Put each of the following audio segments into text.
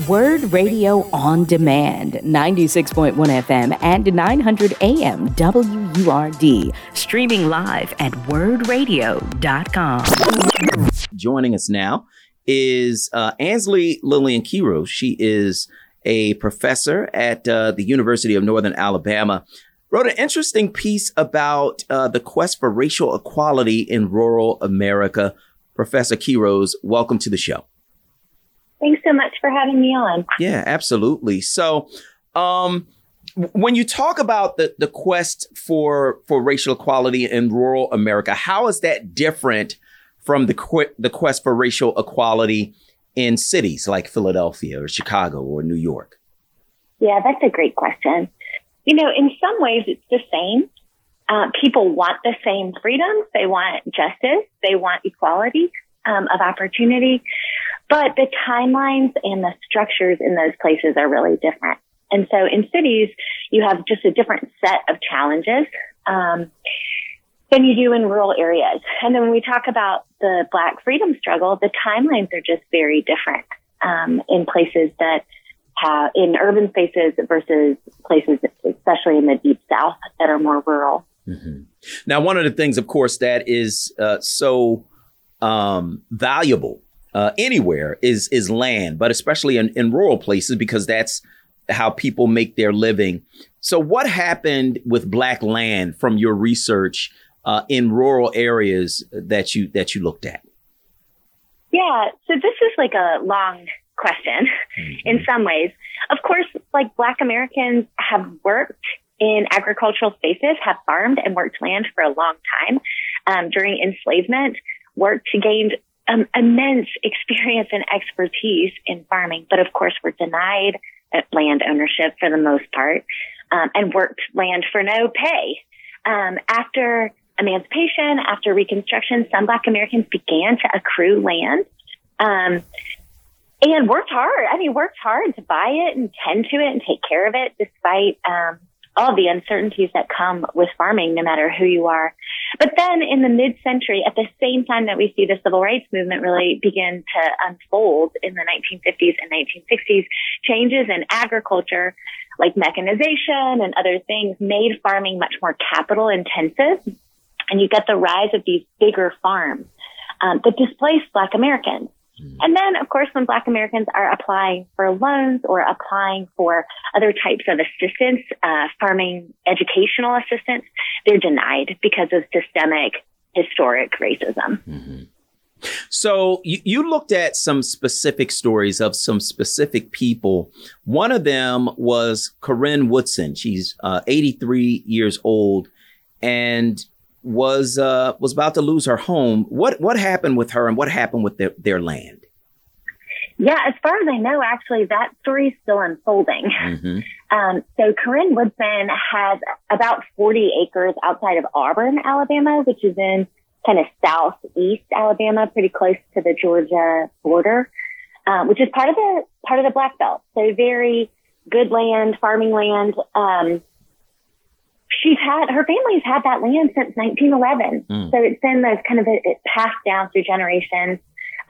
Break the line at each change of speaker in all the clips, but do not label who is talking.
WURD Radio on Demand, 96.1 FM and 900 AM WURD, streaming live at wurdradio.com.
Joining us now is uh, Ansley Lillian Quiros. She is a professor at uh, the University of Northern Alabama. Wrote an interesting piece about uh, the quest for racial equality in rural America. Professor Quiros, welcome to the show.
Thanks so much for having me on.
Yeah, absolutely. So, um, when you talk about the, the quest for for racial equality in rural America, how is that different from the qu- the quest for racial equality in cities like Philadelphia or Chicago or New York?
Yeah, that's a great question. You know, in some ways, it's the same. Uh, people want the same freedoms. They want justice. They want equality um, of opportunity. But the timelines and the structures in those places are really different. And so in cities, you have just a different set of challenges um, than you do in rural areas. And then when we talk about the Black freedom struggle, the timelines are just very different um, in places that have in urban spaces versus places, especially in the deep South, that are more rural.
Mm-hmm. Now, one of the things, of course, that is uh, so um, valuable uh, anywhere is is land, but especially in, in rural places because that's how people make their living. So, what happened with black land from your research uh, in rural areas that you that you looked at?
Yeah, so this is like a long question mm-hmm. in some ways. Of course, like Black Americans have worked in agricultural spaces, have farmed and worked land for a long time. Um, during enslavement, worked to gain um, immense experience and expertise in farming, but of course were denied uh, land ownership for the most part, um, and worked land for no pay. Um, after emancipation, after Reconstruction, some Black Americans began to accrue land. Um, and worked hard. I mean, worked hard to buy it and tend to it and take care of it despite, um, all the uncertainties that come with farming, no matter who you are. But then in the mid-century, at the same time that we see the civil rights movement really begin to unfold in the 1950s and 1960s, changes in agriculture, like mechanization and other things, made farming much more capital intensive. And you get the rise of these bigger farms um, that displaced Black Americans. Mm. And then, of course, when Black Americans are applying for loans or applying for other types of assistance, uh, farming educational assistance, they're denied because of systemic historic racism. Mm-hmm.
So you, you looked at some specific stories of some specific people. One of them was Corinne Woodson. She's uh, 83 years old and was uh, was about to lose her home. What what happened with her, and what happened with their, their land?
Yeah, as far as I know, actually, that story is still unfolding. Mm-hmm. Um, so Corinne Woodson has about 40 acres outside of Auburn, Alabama, which is in kind of southeast Alabama, pretty close to the Georgia border, um, which is part of the part of the Black Belt. So very good land, farming land. Um, she's had her family's had that land since 1911. Mm. So it's been this kind of a, it passed down through generations.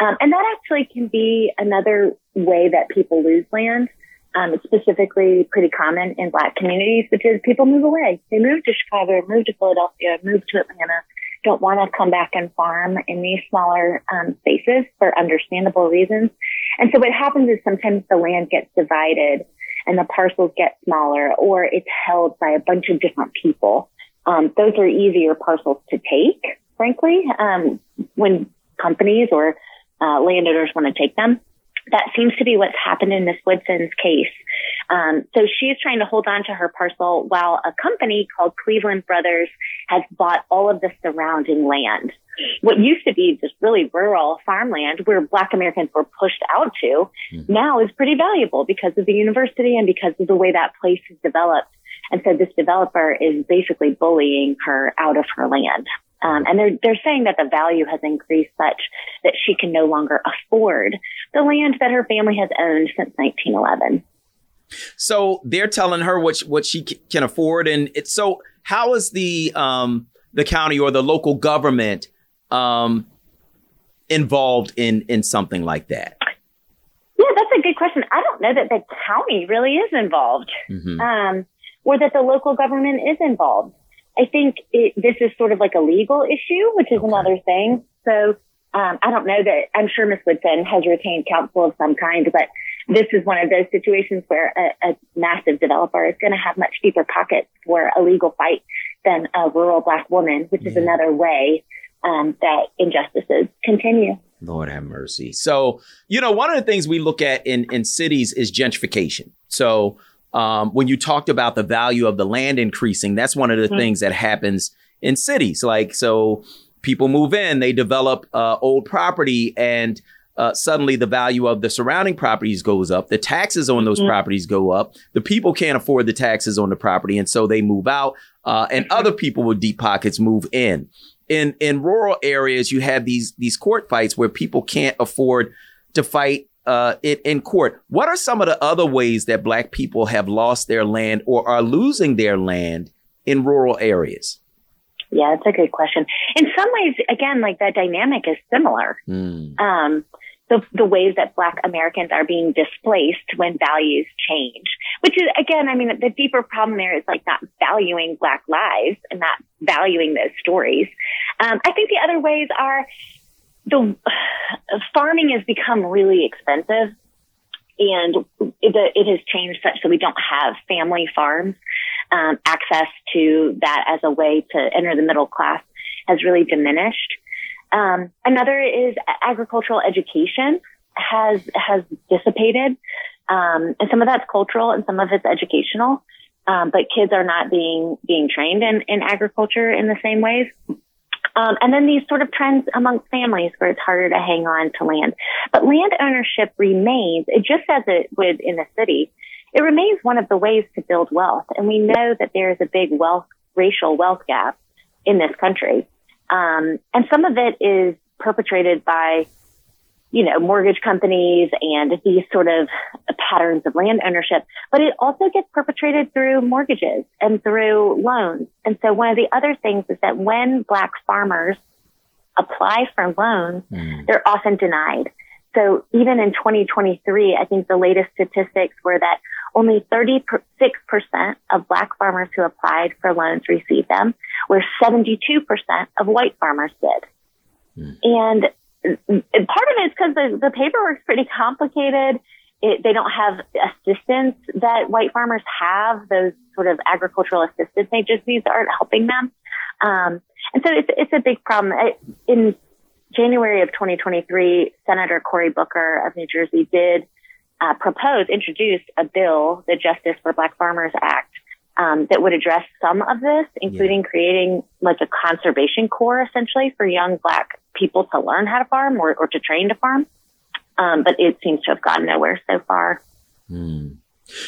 Um, and that actually can be another way that people lose land. Um, it's specifically pretty common in black communities, which is people move away. They move to Chicago, move to Philadelphia, move to Atlanta, don't want to come back and farm in these smaller um, spaces for understandable reasons. And so what happens is sometimes the land gets divided and the parcels get smaller or it's held by a bunch of different people. Um, those are easier parcels to take, frankly, um, when companies or uh, landowners want to take them. That seems to be what's happened in Miss Woodson's case. Um, so she's trying to hold on to her parcel while a company called Cleveland Brothers has bought all of the surrounding land. What used to be just really rural farmland where Black Americans were pushed out to mm-hmm. now is pretty valuable because of the university and because of the way that place is developed. And so this developer is basically bullying her out of her land. Um, and they're, they're saying that the value has increased such that she can no longer afford the land that her family has owned since 1911.
So they're telling her what she, what she can afford, and it's so. How is the um, the county or the local government um, involved in in something like that?
Yeah, that's a good question. I don't know that the county really is involved, mm-hmm. um, or that the local government is involved. I think it, this is sort of like a legal issue, which is okay. another thing. So um, I don't know that I'm sure Ms. Woodson has retained counsel of some kind, but this is one of those situations where a, a massive developer is going to have much deeper pockets for a legal fight than a rural black woman, which yeah. is another way um, that injustices continue.
Lord have mercy. So, you know, one of the things we look at in, in cities is gentrification. So, um, when you talked about the value of the land increasing, that's one of the mm-hmm. things that happens in cities. Like, so people move in, they develop uh, old property, and uh, suddenly the value of the surrounding properties goes up. The taxes on those mm-hmm. properties go up. The people can't afford the taxes on the property, and so they move out. Uh, and mm-hmm. other people with deep pockets move in. In in rural areas, you have these these court fights where people can't afford to fight uh, it in court. What are some of the other ways that Black people have lost their land or are losing their land in rural areas?
Yeah, that's a good question. In some ways, again, like that dynamic is similar. Mm. Um, the, the ways that Black Americans are being displaced when values change, which is, again, I mean, the deeper problem there is like not valuing Black lives and not valuing those stories. Um, I think the other ways are the farming has become really expensive and it, has changed such that we don't have family farms. Um, access to that as a way to enter the middle class has really diminished. Um, another is agricultural education has has dissipated, um, and some of that's cultural and some of it's educational. Um, but kids are not being being trained in, in agriculture in the same ways. Um, and then these sort of trends amongst families where it's harder to hang on to land. But land ownership remains, it just as it would in the city, it remains one of the ways to build wealth. And we know that there is a big wealth, racial wealth gap in this country. Um, and some of it is perpetrated by you know, mortgage companies and these sort of patterns of land ownership, but it also gets perpetrated through mortgages and through loans. And so one of the other things is that when black farmers apply for loans, mm. they're often denied. So even in 2023, I think the latest statistics were that only 36% of black farmers who applied for loans received them, where 72% of white farmers did. Mm. And part of it is because the, the paperwork's pretty complicated. It, they don't have assistance that white farmers have, those sort of agricultural assistance agencies aren't helping them. Um, and so it's, it's a big problem. In January of 2023, Senator Cory Booker of New Jersey did uh, propose, introduce a bill, the Justice for Black Farmers Act, um, that would address some of this, including yeah. creating like a conservation corps essentially for young black people to learn how to farm or, or to train to farm. Um, but it seems to have gone nowhere so far.
Hmm.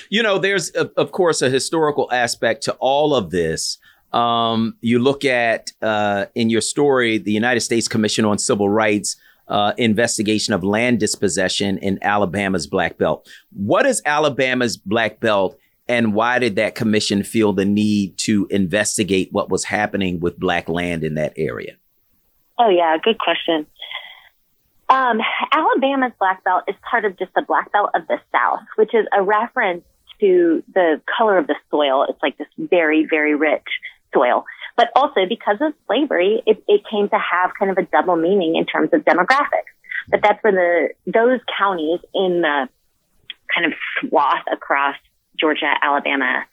You know, there's of course a historical aspect to all of this. Um, you look at uh, in your story the United States Commission on Civil Rights uh, investigation of land dispossession in Alabama's Black Belt. What is Alabama's Black Belt? And why did that commission feel the need to investigate what was happening with black land in that area?
Oh, yeah, good question. Um, Alabama's Black Belt is part of just the Black Belt of the South, which is a reference to the color of the soil. It's like this very, very rich soil. But also because of slavery, it, it came to have kind of a double meaning in terms of demographics. But that's where the, those counties in the kind of swath across Georgia, Alabama,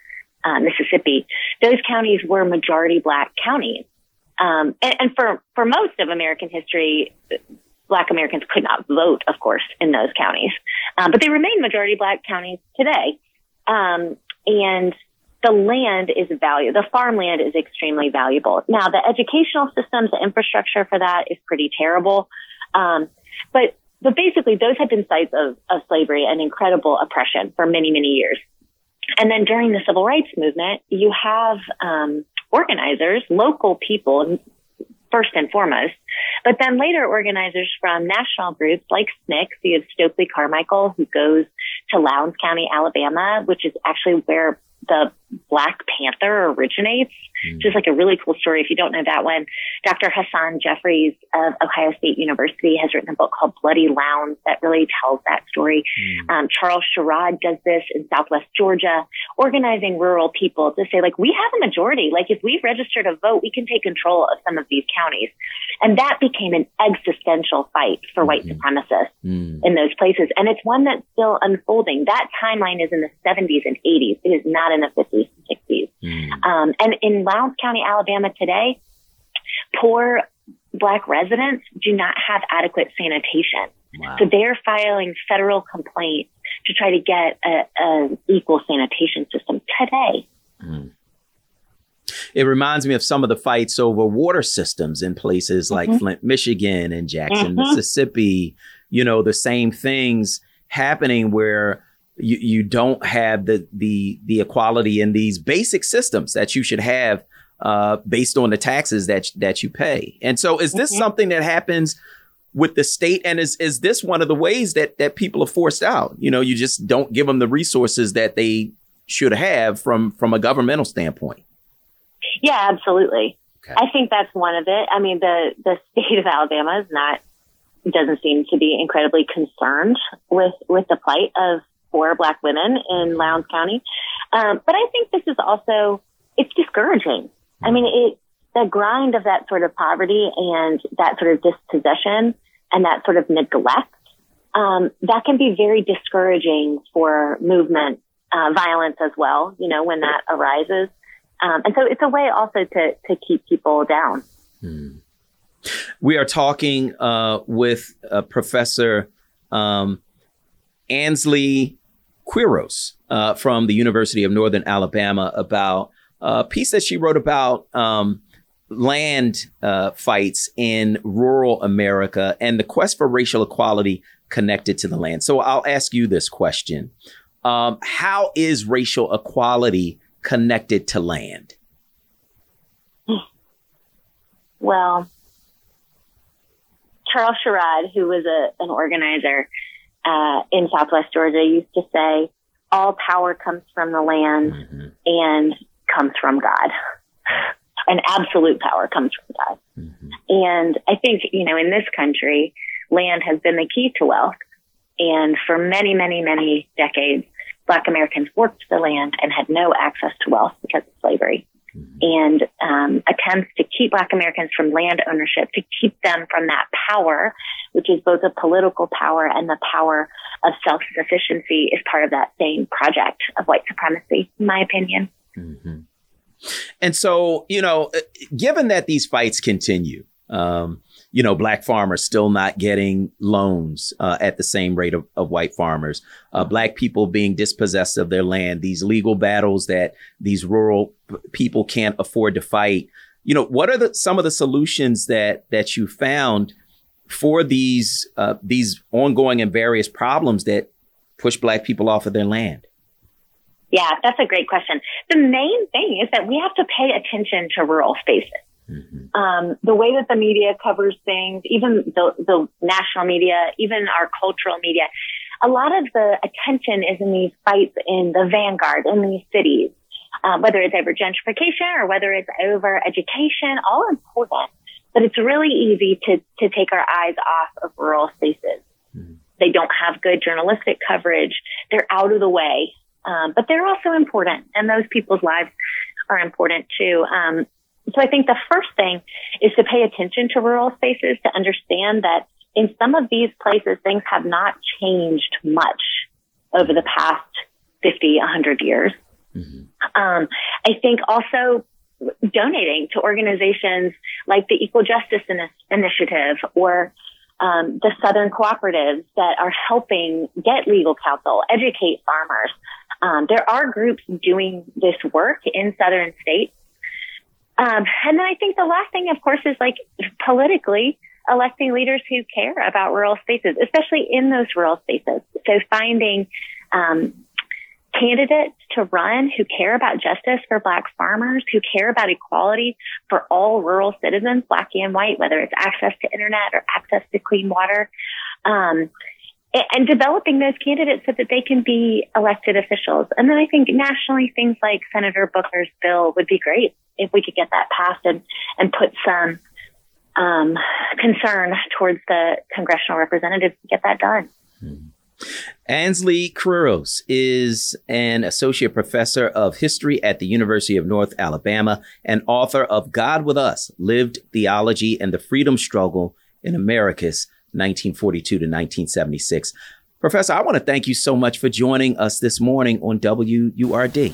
uh, Mississippi, those counties were majority black counties. Um, and, and, for, for most of American history, black Americans could not vote, of course, in those counties. Um, but they remain majority black counties today. Um, and the land is valuable. The farmland is extremely valuable. Now, the educational systems, the infrastructure for that is pretty terrible. Um, but, but basically, those have been sites of, of slavery and incredible oppression for many, many years. And then during the civil rights movement, you have um, organizers, local people, first and foremost, but then later organizers from national groups like SNCC. You have Stokely Carmichael, who goes to Lowndes County, Alabama, which is actually where the Black Panther originates, mm. which is like a really cool story. If you don't know that one, Dr. Hasan Jeffries of Ohio State University has written a book called Bloody Lowndes that really tells that story. Mm. Um, Charles Sherrod does this in Southwest Georgia, organizing rural people to say, like, we have a majority. Like, if we registered a vote, we can take control of some of these counties. And that became an existential fight for white mm-hmm. supremacists mm. in those places. And it's one that's still unfolding. That timeline is in the 70s and 80s. It is not in the 50s and 60s. Mm. Um, and in Lowndes County, Alabama today, poor black residents do not have adequate sanitation. Wow. So they're filing federal complaints to try to get an equal sanitation system today. Mm.
It reminds me of some of the fights over water systems in places like mm-hmm. Flint, Michigan and Jackson, mm-hmm. Mississippi. You know, the same things happening where you, you don't have the, the, the equality in these basic systems that you should have uh, based on the taxes that, that you pay. And so is this mm-hmm. something that happens with the state? And is, is this one of the ways that, that people are forced out? You know, you just don't give them the resources that they should have from, from a governmental standpoint.
Yeah, absolutely. Okay. I think that's one of it. I mean, the, the state of Alabama is not, doesn't seem to be incredibly concerned with, with the plight of poor black women in Lowndes County. Um, but I think this is also, it's discouraging. I mean, it, the grind of that sort of poverty and that sort of dispossession and that sort of neglect, um, that can be very discouraging for movement, uh, violence as well, you know, when that arises. Um, and so it's a way also to, to keep people down. Hmm.
We are talking uh, with uh, Professor um, Ansley Quiros uh, from the University of Northern Alabama about a piece that she wrote about um, land uh, fights in rural America and the quest for racial equality connected to the land. So I'll ask you this question. Um, how is racial equality connected to land?
Well, Charles Sherrod, who was a, an organizer uh, in Southwest Georgia, used to say, all power comes from the land mm-hmm. and comes from God. And absolute power comes from God. Mm-hmm. And I think, you know, in this country, land has been the key to wealth. And for many, many, many decades, Black Americans worked the land and had no access to wealth because of slavery. Mm-hmm. And um, attempts to keep Black Americans from land ownership, to keep them from that power, which is both a political power and the power of self sufficiency, is part of that same project of white supremacy, in my opinion. Mm-hmm.
And so, you know, given that these fights continue, um, you know, black farmers still not getting loans uh, at the same rate of, of white farmers, uh, black people being dispossessed of their land, these legal battles that these rural people can't afford to fight. You know, what are the, some of the solutions that that you found for these uh, these ongoing and various problems that push black people off of their land?
Yeah, that's a great question. The main thing is that we have to pay attention to rural spaces. Mm-hmm. Um, the way that the media covers things, even the, the national media, even our cultural media, a lot of the attention is in these fights in the vanguard in these cities, uh, whether it's over gentrification or whether it's over education, all important. But it's really easy to, to take our eyes off of rural spaces. Mm-hmm. They don't have good journalistic coverage. They're out of the way. Um, but they're also important and those people's lives are important too. Um, so I think the first thing is to pay attention to rural spaces to understand that in some of these places, things have not changed much over the past 50, 100 years. Mm-hmm. Um, I think also donating to organizations like the Equal Justice Initiative or um, the Southern cooperatives that are helping get legal counsel, educate farmers. Um, there are groups doing this work in Southern states um, and then I think the last thing, of course, is like politically electing leaders who care about rural spaces, especially in those rural spaces. So finding um, candidates to run who care about justice for black farmers, who care about equality for all rural citizens, black and white, whether it's access to internet or access to clean water. Um, and developing those candidates so that they can be elected officials. And then I think nationally, things like Senator Booker's bill would be great if we could get that passed and, and put some um, concern towards the congressional representatives to get that done.
Mm-hmm. Ansley Quiros is an associate professor of history at the University of North Alabama and author of God with Us Lived Theology and the Freedom Struggle in Americus, 1942 to 1976. Professor, I want to thank you so much for joining us this morning on WURD.